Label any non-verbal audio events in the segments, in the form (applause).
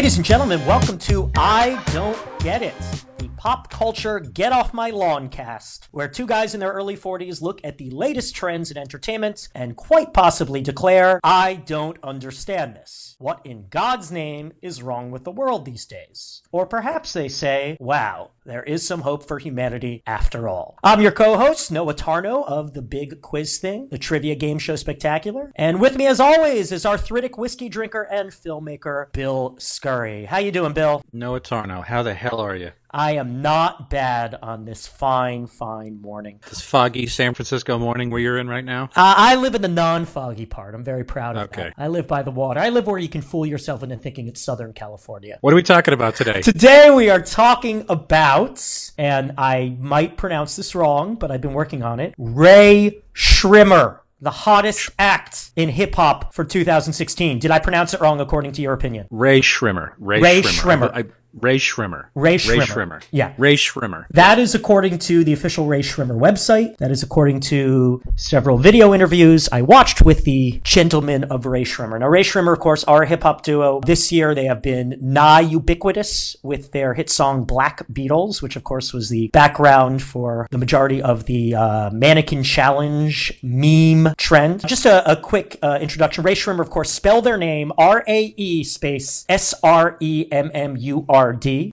Ladies and gentlemen, welcome to I Don't Get It, the pop culture Get Off My Lawn cast, where two guys in their early 40s look at the latest trends in entertainment and quite possibly declare, I don't understand this. What in God's name is wrong with the world these days? Or perhaps they say, wow, there is some hope for humanity after all. I'm your co host, Noah Tarnow of the Big Quiz Thing, the trivia game show spectacular. And with me, as always, is arthritic whiskey drinker and filmmaker, Bill Scurry. How you doing, Bill? Noah Tarnow, how the hell are you? I am not bad on this fine, fine morning. This foggy San Francisco morning where you're in right now? Uh, I live in the non-foggy part. I'm very proud of Okay. that. I live by the water. I live where you can fool yourself into thinking it's Southern California. What are we talking about today? Today we are talking about, and I might pronounce this wrong, but I've been working on it. Ray Shrimmer, the hottest act in hip hop for 2016. Did I pronounce it wrong according to your opinion? Ray Schrimmer. Ray, Ray Schrimmer. Schrimmer. I- Ray Schrimmer. Ray Ray Schrimmer. Schrimmer. Yeah. Ray Schrimmer. That is according to the official Ray Shrimmer website. That is according to several video interviews I watched with the gentlemen of Ray Shrimmer. Now, Ray Shrimmer, of course, are a hip hop duo. This year, they have been nigh ubiquitous with their hit song Black Beatles, which, of course, was the background for the majority of the uh, mannequin challenge meme trend. Just a, a quick uh, introduction. Ray Shrimmer, of course, spell their name R A E space S R E M M U R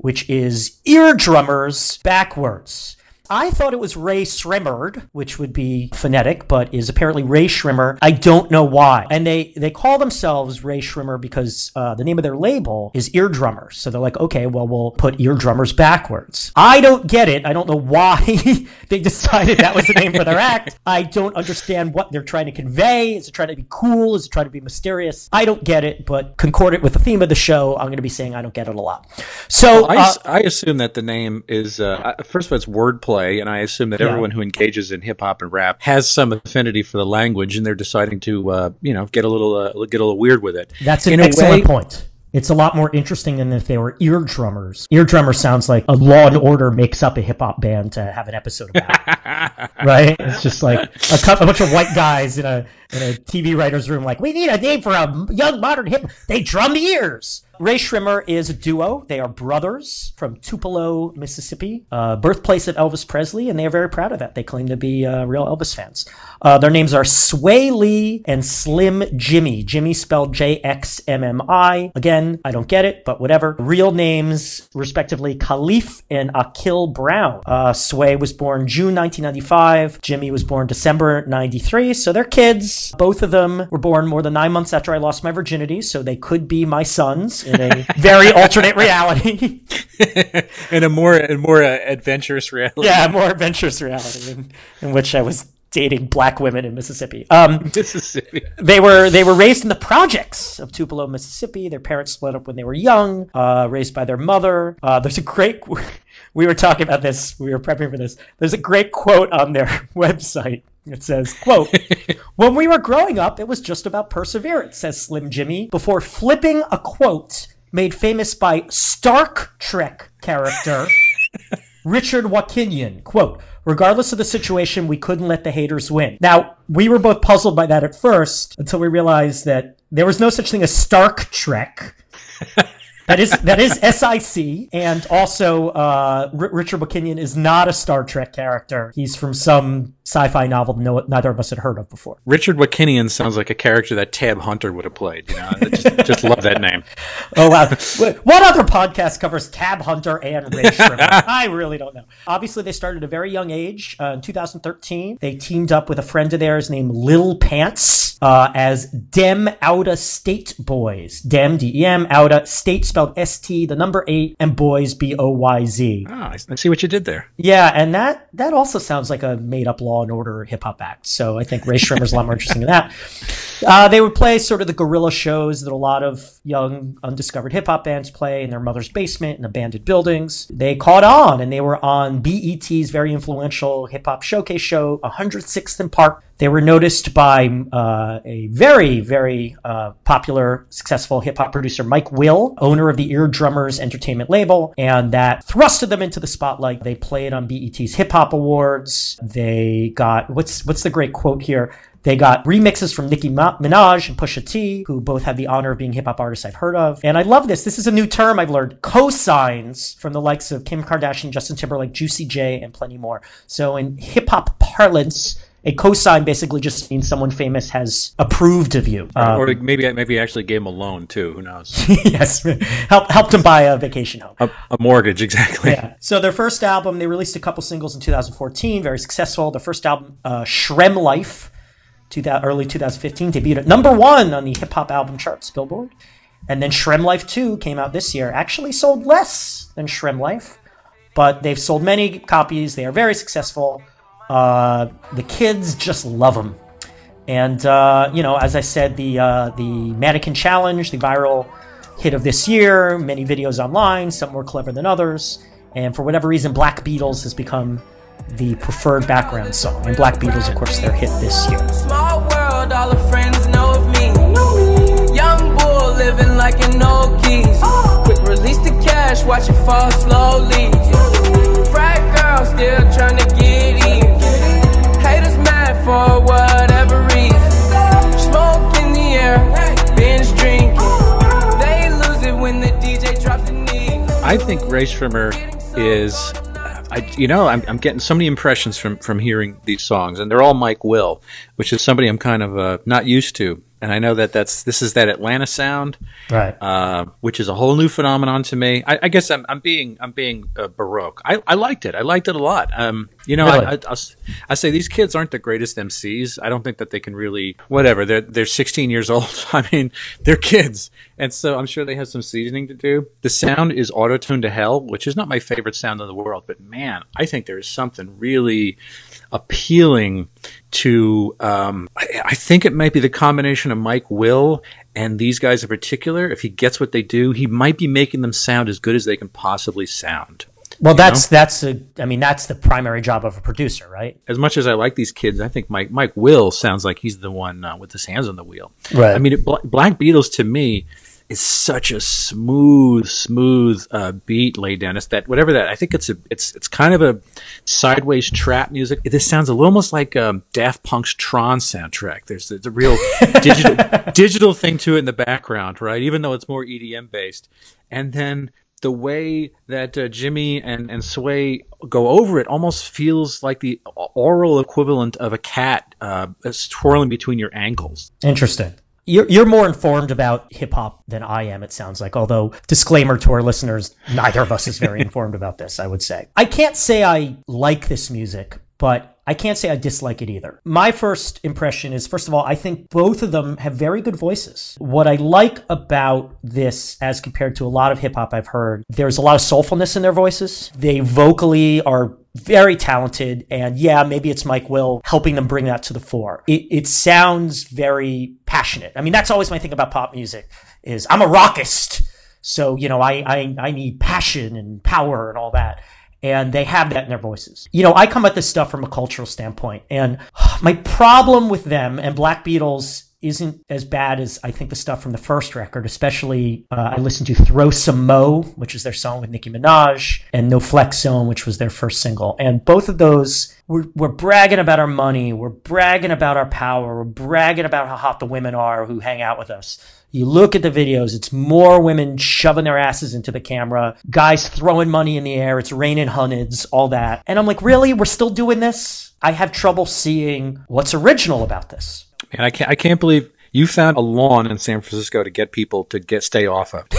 Which is eardrummers backwards. I thought it was Ray Shrimmered, which would be phonetic, but is apparently Ray Shrimmer. I don't know why. And they, they call themselves Ray Shrimmer because uh, the name of their label is Eardrummers. So they're like, okay, well, we'll put Eardrummers backwards. I don't get it. I don't know why (laughs) they decided that was the name for their act. I don't understand what they're trying to convey. Is it trying to be cool? Is it trying to be mysterious? I don't get it, but concordant with the theme of the show, I'm going to be saying I don't get it a lot. So, I, uh, I assume that the name is, uh, first of all, it's wordplay, and I assume that Yeah. everyone who engages in hip hop and rap has some affinity for the language, and they're deciding to, uh, you know, get a little, uh, get a little weird with it. That's an In a excellent way- point. It's a lot more interesting than if they were eardrummers. Eardrummer sounds like a Law and Order makes up a hip hop band to have an episode about, (laughs) right? It's just like a, cou- a bunch of white guys in a in a TV writer's room, like we need a name for a young modern hip. They drum the ears. Ray Shrimmer is a duo. They are brothers from Tupelo, Mississippi, uh, birthplace of Elvis Presley, and they are very proud of that. They claim to be uh, real Elvis fans. Uh, their names are Sway Lee and Slim Jimmy. Jimmy spelled J X M M I. Again, I don't get it, but whatever. Real names, respectively, Khalif and Akil Brown. Uh, Sway was born June 1995. Jimmy was born December 93. So they're kids. Both of them were born more than nine months after I lost my virginity, so they could be my sons in a (laughs) very alternate reality. (laughs) in a more, a more uh, adventurous reality. yeah, more adventurous reality in, in which I was dating black women in Mississippi. Um, Mississippi. they were they were raised in the projects of Tupelo, Mississippi. Their parents split up when they were young. Uh, raised by their mother. Uh, there's a great. (laughs) We were talking about this. We were prepping for this. There's a great quote on their website. It says, "quote When we were growing up, it was just about perseverance," says Slim Jimmy before flipping a quote made famous by Stark Trek character. Richard Wakinian, quote, regardless of the situation, we couldn't let the haters win. Now, we were both puzzled by that at first until we realized that there was no such thing as Stark Trek. That is that is SIC, and also uh, R- Richard Wakinian is not a Star Trek character. He's from some sci-fi novel no, neither of us had heard of before. Richard Wakinian sounds like a character that Tab Hunter would have played. You know, I just, just love that name. (laughs) Oh wow! Wh- what other podcast covers Tab Hunter and Shrimmer? (laughs) I really don't know. Obviously, they started at a very young age. Uh, in 2013, they teamed up with a friend of theirs named Lil Pants uh, as Dem Outa State Boys. Dem D E M Outa State spelled S T the number eight and Boys B O Y Z. I I see what you did there. Yeah, and that that also sounds like a made up Law and Order hip hop act. So I think Ray Shrimmer's a lot more interesting than that. Uh, they would play sort of the guerrilla shows that a lot of young undiscovered hip hop bands play in their mother's basement in abandoned buildings. They caught on, and they were on BET's very influential hip hop showcase show, 106th and Park. They were noticed by uh, a very, very uh, popular, successful hip hop producer, Mike Will, owner of the Eardrummers Entertainment label, and that thrusted them into the spotlight. They played on BET's Hip Hop Awards. They got what's what's the great quote here? They got remixes from Nicki Minaj and Pusha T, who both have the honor of being hip hop artists I've heard of. And I love this. This is a new term I've learned. Cosigns from the likes of Kim Kardashian, Justin Timberlake, Juicy J, and plenty more. So in hip hop parlance, a cosign basically just means someone famous has approved of you. Um, or maybe maybe actually gave him a loan too. Who knows? (laughs) yes, help, helped him buy a vacation home. A, a, mortgage, (laughs) exactly. Yeah. So their first album, they released a couple singles in 2014, very successful. Their first album, uh, SremmLife, 2000, early 2015, debuted at number one on the hip hop album charts, Billboard. And then SremmLife 2 came out this year. Actually sold less than SremmLife, but they've sold many copies. They are very successful. Uh, the kids just love them. And uh, you know, as I said, the uh, the mannequin challenge, the viral hit of this year, many videos online, some more clever than others. And for whatever reason, Black Beatles has become the preferred background song. And Black Beatles, of course, their hit this year. Small world, all the friends know of me. Young bull living like an old geese. Quick release the cash, watch it fall slowly. Frat girl still trying to get. For whatever reason. Smoke in the air, binge drinking. They lose it when the DJ drops the knee. I think Rae Sremmurd is I, you know, I'm, I'm getting so many impressions from from hearing these songs, and they're all Mike Will, which is somebody I'm kind of uh, not used to and I know that that's this is that Atlanta sound, right? Uh, which is a whole new phenomenon to me. I, I guess I'm, I'm being I'm being uh, baroque. I, I liked it. I liked it a lot. Um, you know, really? I, I, I, say these kids aren't the greatest MCs. I don't think that they can really whatever. They're they're 16 years (laughs) old. I mean, they're kids, and so I'm sure they have some seasoning to do. The sound is auto tuned to hell, which is not my favorite sound in the world. But man, I think there is something really appealing to um, I, I, think it might be the combination of Mike Will and these guys in particular. If he gets what they do, he might be making them sound as good as they can possibly sound. Well, that's know? that's a. I mean, that's the primary job of a producer, right? As much as I like these kids, I think Mike Mike Will sounds like he's the one uh, with his hands on the wheel. Right. I mean, it, Black Beatles to me is such a smooth, smooth uh, beat laid down. It's that whatever that I think it's a it's it's kind of a sideways trap music. This sounds a little almost like um, Daft Punk's Tron soundtrack. There's, a real (laughs) digital digital thing to it in the background, right? Even though it's more EDM based, and then the way that uh, Jimmy and, and Sway go over it almost feels like the oral equivalent of a cat uh, twirling between your ankles. Interesting you're, you're more informed about hip hop than I am, it sounds like. Although, disclaimer to our listeners, neither of us is very (laughs) informed about this, I would say. I can't say I like this music, but I can't say I dislike it either. My first impression is first of all, I think both of them have very good voices. What I like about this as compared to a lot of hip hop I've heard, there's a lot of soulfulness in their voices. They vocally are very talented. And yeah, maybe it's Mike Will helping them bring that to the fore. It, it sounds very passionate. I mean, that's always my thing about pop music is I'm a rockist. So, you know, I, I, I need passion and power and all that. And they have that in their voices. You know, I come at this stuff from a cultural standpoint. And my problem with them and Black Beatles isn't as bad as I think the stuff from the first record, especially uh, I listened to Throw Some Mo, which is their song with Nicki Minaj, and No Flex Zone, which was their first single. And both of those, we're, we're bragging about our money, we're bragging about our power, we're bragging about how hot the women are who hang out with us. You look at the videos, it's more women shoving their asses into the camera, guys throwing money in the air, it's raining hundreds, all that. And I'm like, really? We're still doing this? I have trouble seeing what's original about this. Man, I can't, I can't believe you found a lawn in San Francisco to get people to get stay off of. (laughs)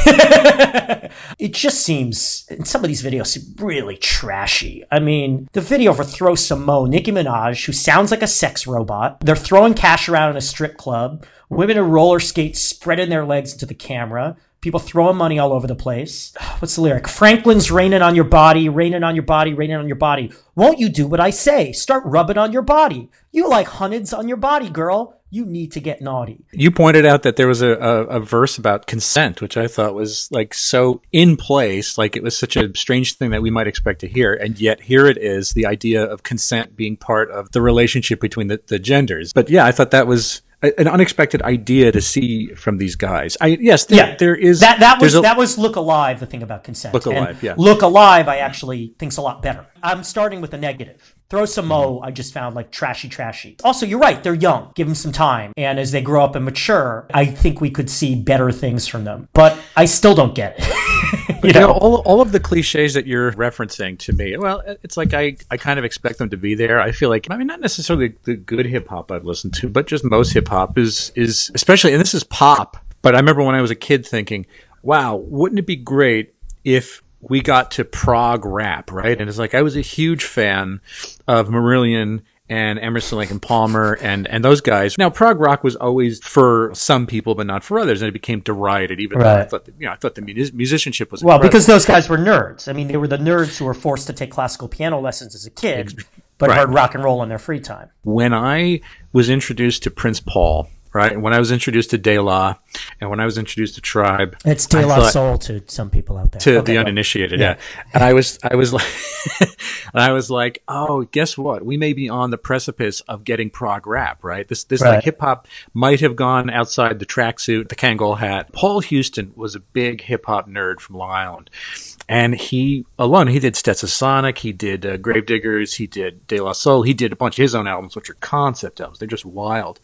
it just seems in some of these videos really trashy. I mean, the video for Throw Some Mo, Nicki Minaj, who sounds like a sex robot. They're throwing cash around in a strip club. Women in roller skates spreading their legs into the camera. People throwing money all over the place. (sighs) What's the lyric? Franklin's raining on your body, raining on your body, raining on your body. Won't you do what I say? Start rubbing on your body. You like hundreds on your body, girl you need to get naughty. You pointed out that there was a, a, a, verse about consent, which I thought was like so in place, like it was such a strange thing that we might expect to hear. And yet here it is, the idea of consent being part of the relationship between the, the genders. But yeah, I thought that was an unexpected idea to see from these guys. I yes, there, Yeah. there is That that was a- that was Look Alive. The thing about consent. Look And Alive, yeah. Look Alive. I actually think's a lot better. I'm starting with the negative. Throw some mm-hmm. mo. I just found like trashy, trashy. Also, you're right. They're young. Give them some time, and as they grow up and mature, I think we could see better things from them. But I still don't get it. (laughs) you you know, know, all, all of the cliches that you're referencing to me, well, it's like I, I kind of expect them to be there. I feel like, I mean, not necessarily the good hip hop I've listened to, but just most hip hop is, is, especially, and this is pop. But I remember when I was a kid thinking, wow, wouldn't it be great if we got to prog rap, right? And it's like, I was a huge fan of Marillion and Emerson Lake and Palmer and and those guys. Now, prog rock was always for some people, but not for others, and it became derided. Even though I Right. thought, that, you know, I thought the music- musicianship was well, incredible. because those guys were nerds. I mean, they were the nerds who were forced to take classical piano lessons as a kid, but Right. heard rock and roll in their free time. when I was introduced to Prince Paul, right, when I was introduced to De La, and when I was introduced to Tribe, It's De La thought- Soul to some people out there. to Okay, the uninitiated, Yeah. yeah. And I was, I was like, (laughs) and I was like, oh, guess what? We may be on the precipice of getting prog rap, right? This, this Right. like hip hop might have gone outside the tracksuit, the Kangol hat. Paul Huston was a big hip hop nerd from Long Island. And he alone, he did Stetsasonic, he did uh, Gravediggaz, he did De La Soul, he did a bunch of his own albums, which are concept albums. They're just wild.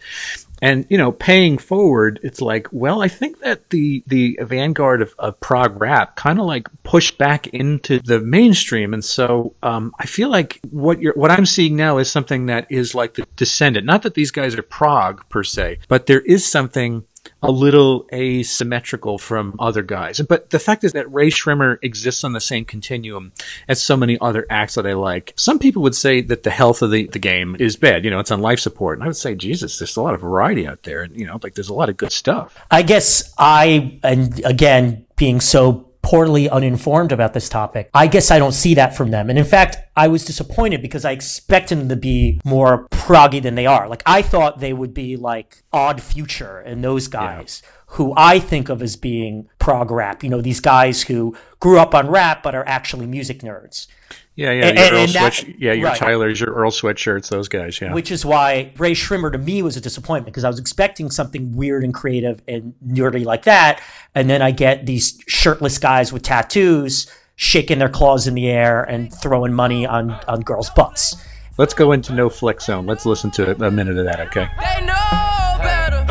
And you know, paying forward, it's like, well, I think that the the vanguard of, of prog rap kind of like pushed back into the mainstream, and so um, I feel like what you're what I'm seeing now is something that is like the descendant. Not that these guys are prog per se, but there is something a little asymmetrical from other guys. But the fact is that Ray Shrimmer exists on the same continuum as so many other acts that I like. Some people would say that the health of the, the game is bad. You know, it's on life support. And I would say, Jesus, there's a lot of variety out there. And, you know, like there's a lot of good stuff. I guess I, and again, being so poorly uninformed about this topic, I guess I don't see that from them. And in fact, I was disappointed because I expected them to be more proggy than they are. Like I thought they would be like Odd Future and those guys who I think of as being prog rap. You know, these guys who grew up on rap but are actually music nerds. Yeah, yeah. And- your and Earl that- Sweat- yeah, your right. Tyler's, your Earl sweatshirts, those guys. Yeah. which is why Ray Shrimmer to me was a disappointment because I was expecting something weird and creative and nerdy like that, and then I get these shirtless guys with tattoos shaking their claws in the air and throwing money on on girls' butts. Let's go into No Flex Zone. Let's listen to a minute of that, okay? They know better.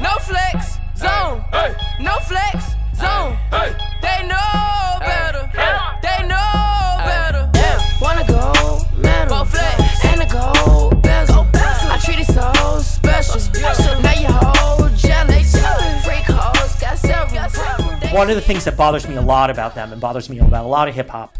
No flex zone. No flex zone. They One of the things that bothers me a lot about them and bothers me about a lot of hip hop,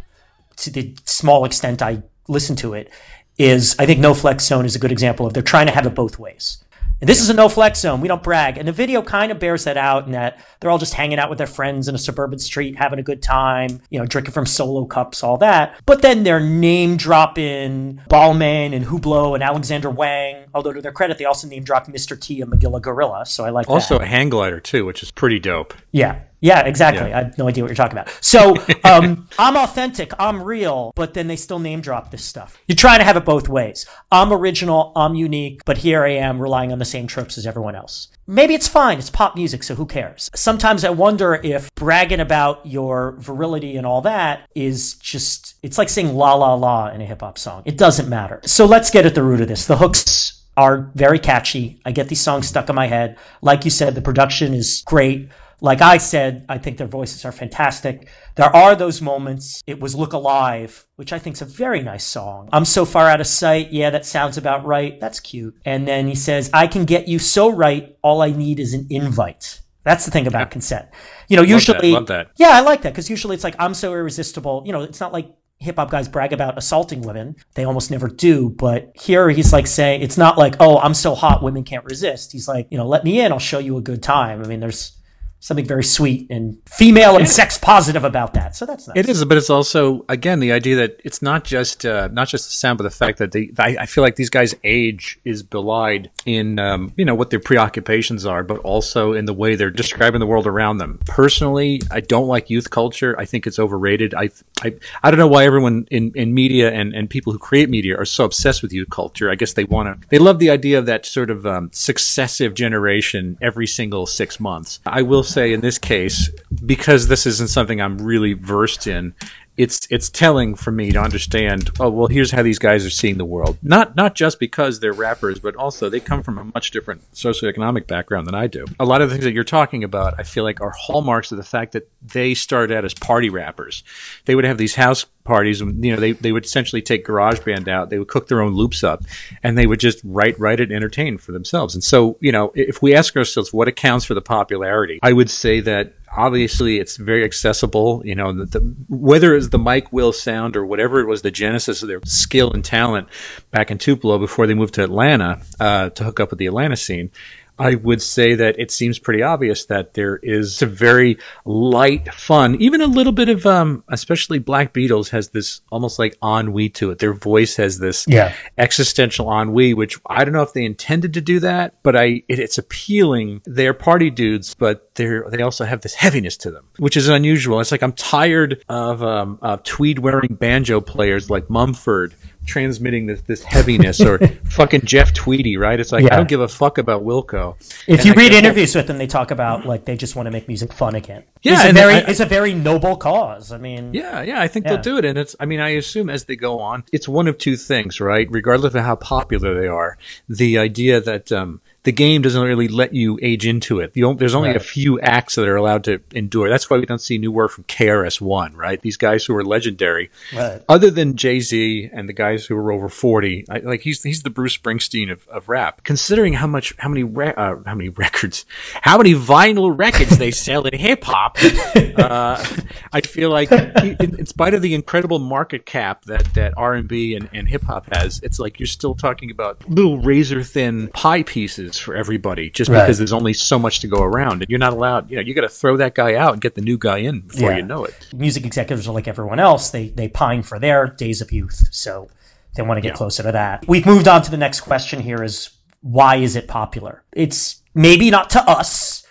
to the small extent I listen to it, is I think No Flex Zone is a good example of they're trying to have it both ways. And this is a no flex zone. We don't brag. And the video kind of bears that out in that they're all just hanging out with their friends in a suburban street, having a good time, you know, drinking from solo cups, all that. But then they're name dropping Balmain and Hublot and Alexander Wang. Although to their credit, they also name dropped Mr. T and Magilla Gorilla. So I like Also that. a hang glider, too, which is pretty dope. Yeah. Yeah, exactly. Yeah. I have no idea what you're talking about. So (laughs) um, I'm authentic, I'm real, but then they still name drop this stuff. You're trying to have it both ways. I'm original, I'm unique, but here I am relying on the same tropes as everyone else. Maybe it's fine. It's pop music, so who cares? Sometimes I wonder if bragging about your virility and all that is just, it's like saying la la la in a hip hop song. It doesn't matter. So let's get at the root of this. The hooks are very catchy. I get these songs stuck in my head. Like you said, the production is great. Like I said, I think their voices are fantastic. There are those moments. It was Look Alive, which I think is a very nice song. I'm so far out of sight. Yeah, that sounds about right. That's cute. And then he says, I can get you so right. All I need is an invite. That's the thing about consent. You know, that, usually, love that. yeah, I like that because usually it's like I'm so irresistible. You know, it's not like hip hop guys brag about assaulting women. They almost never do. But here he's like saying it's not like, oh, I'm so hot, women can't resist. He's like, you know, let me in, I'll show you a good time. I mean, there's something very sweet and female and sex positive about that. So that's nice. It is, but it's also again the idea that it's not just uh, not just the sound, but the fact that they. I, feel like these guys' age is belied in um, you know what their preoccupations are, but also in the way they're describing the world around them. Personally, I don't like youth culture. I think it's overrated. I I, I don't know why everyone in, in media and, and people who create media are so obsessed with youth culture. I guess they want to. They love the idea of that sort of um, successive generation every single six months. I will in this case, because this isn't something I'm really versed in, it's it's telling for me to understand. Oh well, here's how these guys are seeing the world. Not not just because they're rappers, but also they come from a much different socioeconomic background than I do. A lot of the things that you're talking about, I feel like, are hallmarks of the fact that they started out as party rappers. They would have these house parties. You know, they, they would essentially take GarageBand out, they would cook their own loops up, and they would just write, write it, entertain for themselves. And so, you know, if we ask ourselves what accounts for the popularity, I would say that obviously it's very accessible. You know, the, the, whether it's the Mike Will sound or whatever it was, the genesis of their skill and talent back in Tupelo before they moved to Atlanta uh, to hook up with the Atlanta scene. I would say that it seems pretty obvious that there is a very light fun, even a little bit of, um, especially Black Beatles has this almost like ennui to it. Their voice has this yeah. existential ennui, which I don't know if they intended to do that, but I, it, it's appealing. They're party dudes, but they're, they also have this heaviness to them, which is unusual. It's like I'm tired of, um, uh, tweed wearing banjo players like Mumford transmitting this this heaviness or (laughs) fucking Jeff Tweedy, right? It's like yeah. I don't give a fuck about Wilco. If and you I read interviews with them, they talk about like they just want to make music fun again. Yeah, it's a very I, it's a very noble cause. I mean, yeah, yeah, I think yeah. they'll do it, and it's. I mean, I assume as they go on, it's one of two things, right? Regardless of how popular they are, the idea that um, the game doesn't really let you age into it. there's only right. a few acts that are allowed to endure. That's why we don't see new work from KRS One, right? These guys who are legendary, right. other than Jay Z and the guys who are over forty, I, like he's he's the Bruce Springsteen of, of rap. Considering how much how many re- uh, how many (laughs) records, how many vinyl records they sell in hip hop, (laughs) uh, I feel like in, in, spite of the incredible market cap that that R and B and hip hop has, it's like you're still talking about little razor thin pie pieces for everybody just right. because there's only so much to go around and you're not allowed you know you got to throw that guy out and get the new guy in before yeah. you know it music executives are like everyone else they they pine for their days of youth so they want to get yeah. closer to that we've moved on to the next question here is why is it popular it's maybe not to us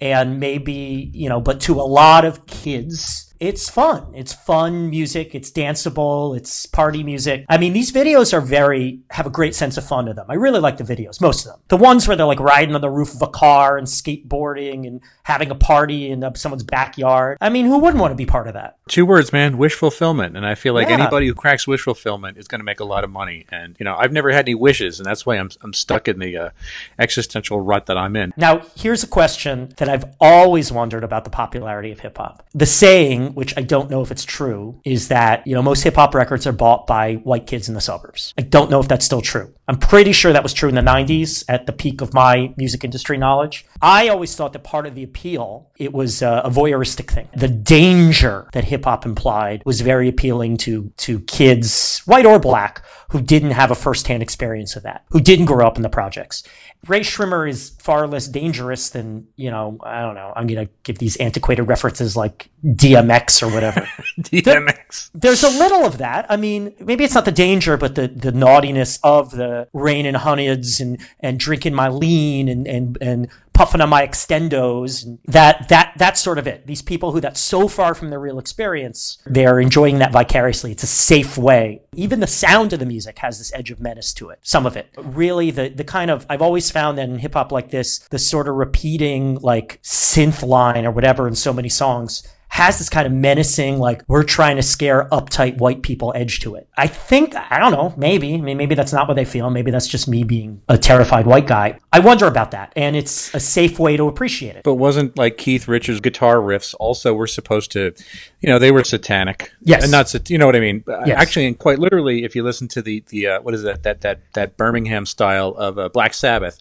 and maybe you know but to a lot of kids it's fun. It's fun music. It's danceable. It's party music. I mean, these videos are very, have a great sense of fun to them. I really like the videos, most of them. The ones where they're like riding on the roof of a car and skateboarding and having a party in someone's backyard. I mean, who wouldn't want to be part of that? Two words, man, wish fulfillment. And I feel like yeah. anybody who cracks wish fulfillment is going to make a lot of money. And, you know, I've never had any wishes, and that's why I'm, I'm stuck in the uh, existential rut that I'm in. Now, here's a question that I've always wondered about the popularity of hip hop. The saying, which I don't know if it's true, is that, you know, most hip hop records are bought by white kids in the suburbs. I don't know if that's still true. I'm pretty sure that was true in the 90s at the peak of my music industry knowledge. I always thought that part of the appeal, it was a, a voyeuristic thing. The danger that hip hop implied was very appealing to, to kids, white or black, who didn't have a firsthand experience of that, who didn't grow up in the projects. Ray Schrimmer is far less dangerous than, you know, I don't know. I'm going to give these antiquated references like DMX or whatever. (laughs) DMX. There, there's a little of that. I mean, maybe it's not the danger, but the, the naughtiness of the rain and hundreds and, and drinking my lean and, and, and puffing on my extendos. That that that's sort of it. These people who that's so far from their real experience, they're enjoying that vicariously. It's a safe way. Even the sound of the music has this edge of menace to it. Some of it, really, the the kind of I've always found that in hip hop like this, the sort of repeating like synth line or whatever in so many songs has this kind of menacing, like we're trying to scare uptight white people edge to it. I think, I don't know, maybe, I mean, maybe that's not what they feel. Maybe that's just me being a terrified white guy. I wonder about that. And it's a safe way to appreciate it. But wasn't like Keith Richards' guitar riffs also were supposed to, you know, they were satanic. Yes. And not, sat- you know what I mean? Yes. Actually, and quite literally, if you listen to the, the, uh, what is that, that, that, that Birmingham style of uh, Black Sabbath,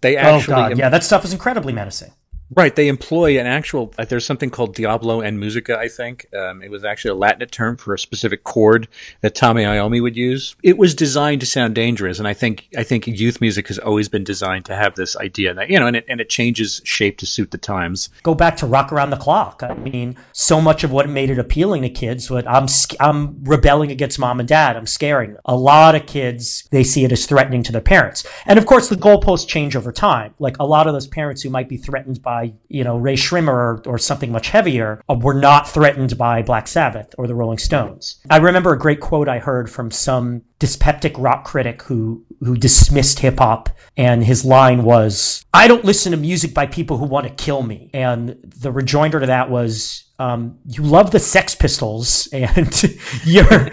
they oh, actually. Oh God, yeah, that stuff is incredibly menacing Right, they employ an actual. Uh, there's something called Diabolus in Musica. I think um, it was actually a Latin term for a specific chord that Tommy Iommi would use. It was designed to sound dangerous, and I think I think youth music has always been designed to have this idea that you know, and it and it changes shape to suit the times. Go back to Rock Around the Clock. I mean, so much of what made it appealing to kids, but I'm I'm rebelling against mom and dad. I'm scaring them. A lot of kids they see it as threatening to their parents, and of course the goalposts change over time. Like a lot of those parents who might be threatened by by, you know, Rae Sremmurd or, or something much heavier uh, were not threatened by Black Sabbath or the Rolling Stones. I remember a great quote I heard from some dyspeptic rock critic who who dismissed hip hop and his line was I don't listen to music by people who want to kill me. And the rejoinder to that was um, you love the Sex Pistols and (laughs) you're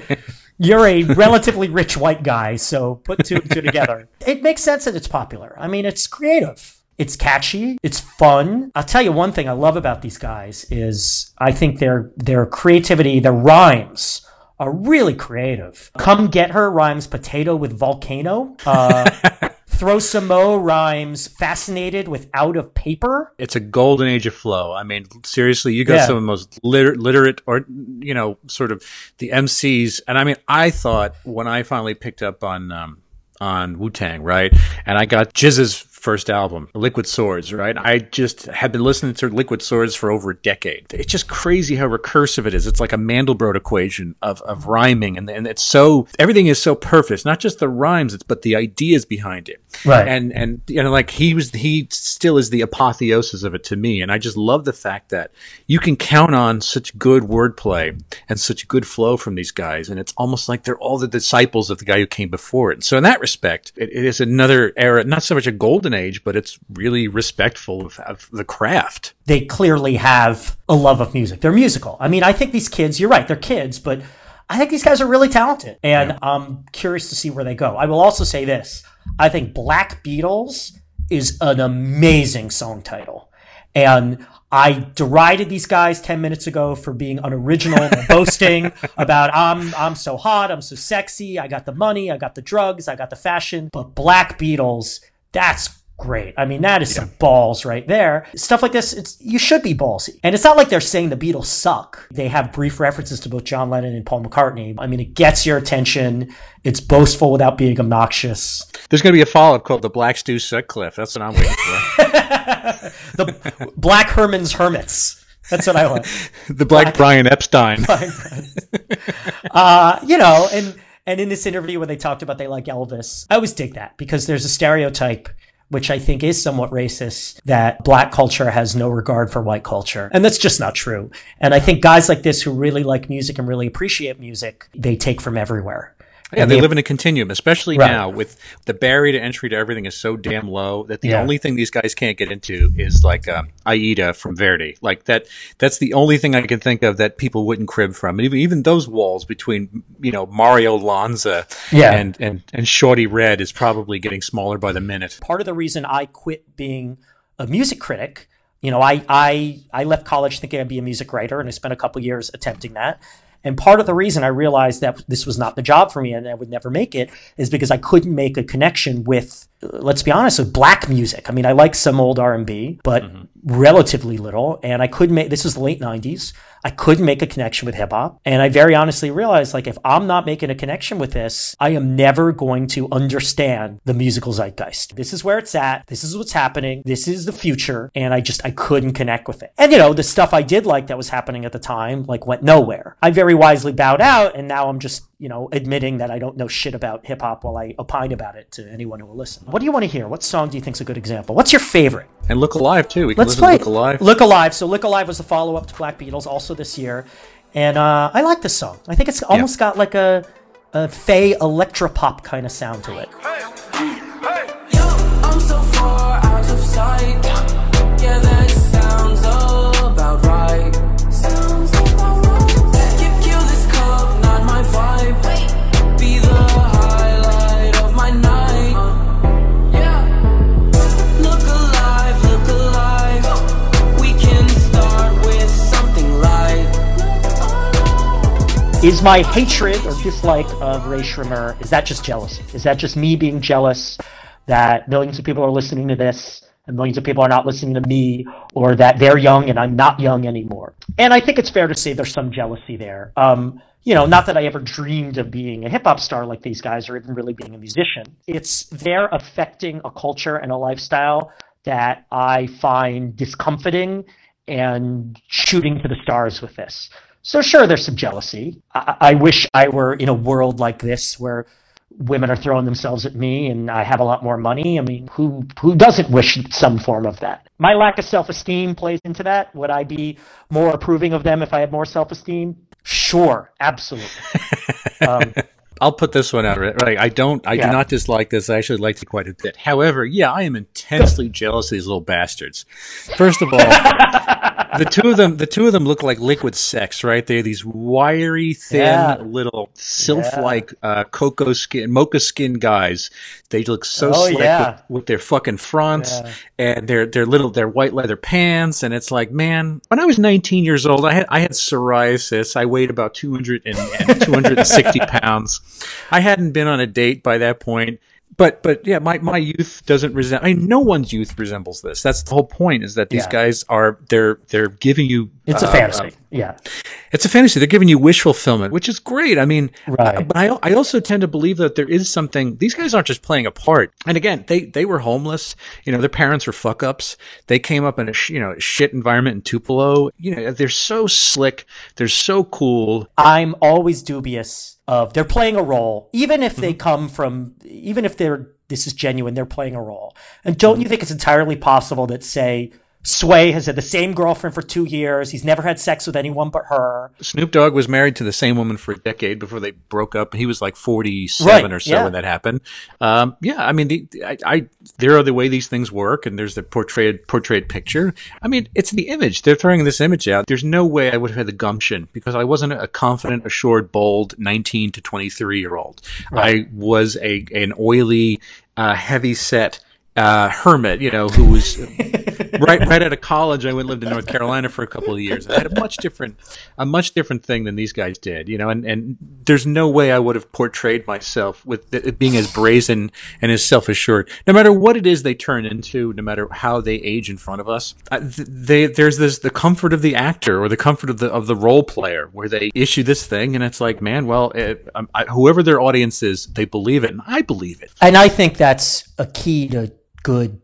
you're a relatively rich white guy so put two and two together. It makes sense that it's popular. I mean it's creative it's catchy. It's fun. I'll tell you one thing I love about these guys is I think their their creativity, their rhymes are really creative. Come get her rhymes potato with volcano. Uh, (laughs) Throw some mo rhymes fascinated with out of paper. It's a golden age of flow. I mean, seriously, you got yeah. some of the most liter- literate or, you know, sort of the MCs. And I mean, I thought when I finally picked up on, um, on Wu Tang, right? And I got GZA's first album, Liquid Swords, right? I just had been listening to Liquid Swords for over a decade. It's just crazy how recursive it is. It's like a Mandelbrot equation of, of rhyming, and, and it's so everything is so perfect. It's Not just the rhymes, but the ideas behind it. Right. And and you know, like he was, he still is the apotheosis of it to me, and I just love the fact that you can count on such good wordplay and such good flow from these guys, and it's almost like they're all the disciples of the guy who came before it. So in that respect, it, it is another era, not so much a golden age, but it's really respectful of, of, the craft. They clearly have a love of music. They're musical. I mean, I think these kids, you're right, they're kids, but I think these guys are really talented. And yeah. I'm curious to see where they go. I will also say this I think Black Beatles is an amazing song title. And I derided these guys 10 minutes ago for being unoriginal, and (laughs) boasting about I'm I'm so hot, I'm so sexy, I got the money, I got the drugs, I got the fashion. But Black Beatles, that's great. I mean, that is yeah. some balls right there. Stuff like this, it's you should be ballsy. And it's not like they're saying the Beatles suck. They have brief references to both John Lennon and Paul McCartney. I mean, it gets your attention. It's boastful without being obnoxious. There's going to be a follow-up called The Black Stu Sutcliffe. That's what I'm waiting for. (laughs) the Black Herman's Hermits. That's what I want. (laughs) the Black, Black (laughs) Brian Epstein. uh, you know, and and in this interview when they talked about they like Elvis, I always dig that because there's a stereotype which I think is somewhat racist, that black culture has no regard for white culture. And that's just not true. And I think guys like this who really like music and really appreciate music, they take from everywhere. Yeah, they, they live in a continuum, especially right. now with the barrier to entry to everything is so damn low that the yeah. only thing these guys can't get into is like um, Aida from Verdi. Like that, that's the only thing I can think of that people wouldn't crib from. And even, even those walls between, you know, Mario Lanza yeah. and, and, and Shorty Red is probably getting smaller by the minute. Part of the reason I quit being a music critic you know, I, I I left college thinking I'd be a music writer, and I spent a couple years attempting that. And part of the reason I realized that this was not the job for me and I would never make it is because I couldn't make a connection with, let's be honest, with black music. I mean, I like some old R&B, but mm-hmm. Relatively little. And I couldn't make, this was the late 90s. I couldn't make a connection with hip hop. And I very honestly realized like if I'm not making a connection with this, I am never going to understand the musical zeitgeist. This is where it's at. This is what's happening. This is the future. And I just I couldn't connect with it. And you know, the stuff I did like that was happening at the time like went nowhere. I very wisely bowed out and now I'm just you know, admitting that I don't know shit about hip hop while I opine about it to anyone who will listen. What do you want to hear? What song do you think is a good example? What's your favorite? And Look Alive too. We Let's play Look Alive. Look Alive. So Look Alive was the follow up to Black Beatles, also this year, and uh, I like this song. I think it's almost yeah. got like a, a Faye electropop kind of sound to it. Hey, Is my hatred or dislike of Rae Sremmurd, is that just jealousy? Is that just me being jealous that millions of people are listening to this and millions of people are not listening to me or that they're young and I'm not young anymore. And I think it's fair to say there's some jealousy there. Um, you know, not that I ever dreamed of being a hip hop star like these guys or even really being a musician. It's they're affecting a culture and a lifestyle that I find discomforting and shooting to the stars with this. So sure, there's some jealousy. I, I wish I were in a world like this where women are throwing themselves at me and I have a lot more money. I mean, who who doesn't wish some form of that? My lack of self-esteem plays into that. Would I be more approving of them if I had more self-esteem? Sure, absolutely. (laughs) um, I'll put this one out. Right, I don't. I yeah. do not dislike this. I actually like it quite a bit. However, yeah, I am intensely jealous of these little bastards. First of all, (laughs) the two of them, the two of them look like liquid sex, right? They're these wiry, thin, yeah. little sylph-like yeah. uh, cocoa skin, mocha skin guys. They look so oh, slick with, with, their fucking fronts and their their little their white leather pants. And it's like, man, when I was 19 years old, I had I had psoriasis. I weighed about 200 and, and 260 (laughs) pounds. I hadn't been on a date by that point but but yeah, my, my youth doesn't resemble. I mean, no one's youth resembles this. That's the whole point. Is that these yeah. guys are they're they're giving you. It's uh, a fantasy. Uh, yeah, it's a fantasy. They're giving you wish fulfillment, which is great. I mean, right. but I I also tend to believe that there is something. These guys aren't just playing a part. And again, they they were homeless. You know, their parents were fuck ups. They came up in a you know shit environment in Tupelo. You know, they're so slick. They're so cool. I'm always dubious of they're playing a role, even if they mm-hmm. come from, even if they're this is genuine, they're playing a role. And don't you think it's entirely possible that say Sway has had the same girlfriend for two years. He's never had sex with anyone but her. Snoop Dogg was married to the same woman for a decade before they broke up. He was like 47 right, or so yeah. when that happened. Um, yeah, I mean, the, I, I, there are the way these things work, and there's the portrayed portrayed picture. I mean, it's the image. They're throwing this image out. There's no way I would have had the gumption because I wasn't a confident, assured, bold 19 to 23 year old. Right. I was a an oily, uh, heavy set uh, hermit, you know, who was (laughs) right right out of college. I went lived in North Carolina for a couple of years. I had a much different a much different thing than these guys did, you know. And, and there's no way I would have portrayed myself with it being as brazen and as self assured. No matter what it is they turn into, no matter how they age in front of us, they there's this the comfort of the actor or the comfort of the of the role player where they issue this thing and it's like, man, well, it, I, whoever their audience is, they believe it, and I believe it. And I think that's a key to good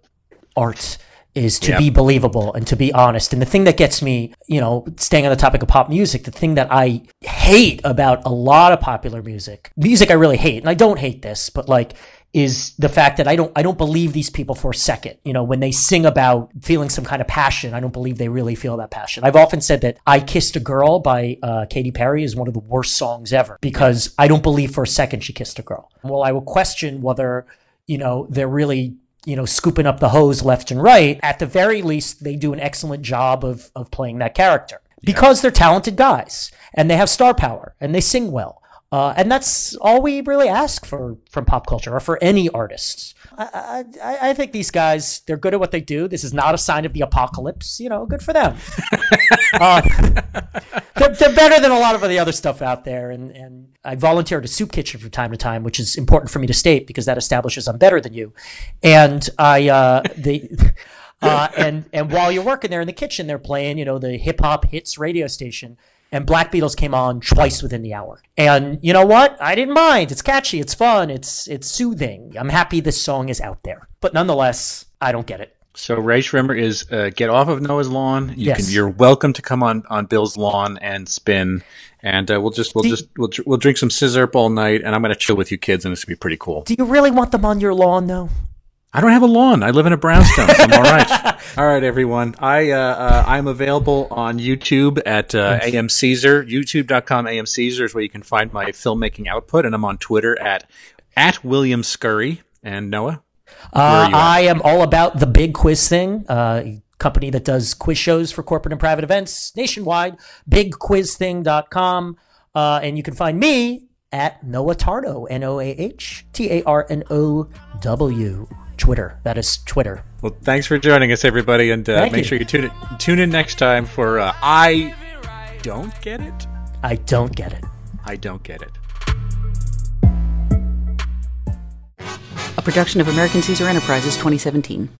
art is to yep. be believable and to be honest. And the thing that gets me, you know, staying on the topic of pop music, the thing that I hate about a lot of popular music, music I really hate, and I don't hate this, but like, is the fact that I don't I don't believe these people for a second. You know, when they sing about feeling some kind of passion, I don't believe they really feel that passion. I've often said that "I Kissed a Girl" by uh, Katy Perry is one of the worst songs ever because I don't believe for a second she kissed a girl. Well, I will question whether you know they're really you know, scooping up the hose left and right, at the very least, they do an excellent job of, of playing that character because they're talented guys and they have star power and they sing well. Uh, and that's all we really ask for from pop culture or for any artists. I, I, I, think these guys, they're good at what they do. This is not a sign of the apocalypse. You know, good for them. (laughs) (laughs) uh, they're, they're, better than a lot of the other stuff out there. And, and I volunteer at a soup kitchen from time to time, which is important for me to state because that establishes I'm better than you. And I, uh, (laughs) uh, and and while you're working there in the kitchen, they're playing, you know, the hip hop hits radio station and Black Beatles came on twice within the hour. And you know what? I didn't mind. It's catchy, it's fun, it's it's soothing. I'm happy this song is out there. But nonetheless, I don't get it. So Rae Sremmurd is uh, get off of Noah's lawn. You yes. can, you're welcome to come on, on Bill's lawn and spin, and uh, we'll just we'll do just we'll, we'll drink some scissor all night, and I'm gonna chill with you kids, and it's gonna be pretty cool. Do you really want them on your lawn though? I don't have a lawn. I live in a brownstone. I'm all right. (laughs) all right, everyone. I uh, uh, I'm available on YouTube at uh, AM Caesar. YouTube.com AM Caesar is where you can find my filmmaking output, and I'm on Twitter at at William Scurry. And Noah, uh, I am all about the big quiz thing. Uh, company that does quiz shows for corporate and private events nationwide. BigQuizThing.com, uh, and you can find me at Noah Tarnow. N O A H T A R N O W. Twitter. That is Twitter. Well, thanks for joining us, everybody, and uh, make you. sure you tune in, tune in next time for uh, I don't get it. I don't get it. I don't get it. A production of American Caesar Enterprises 2017.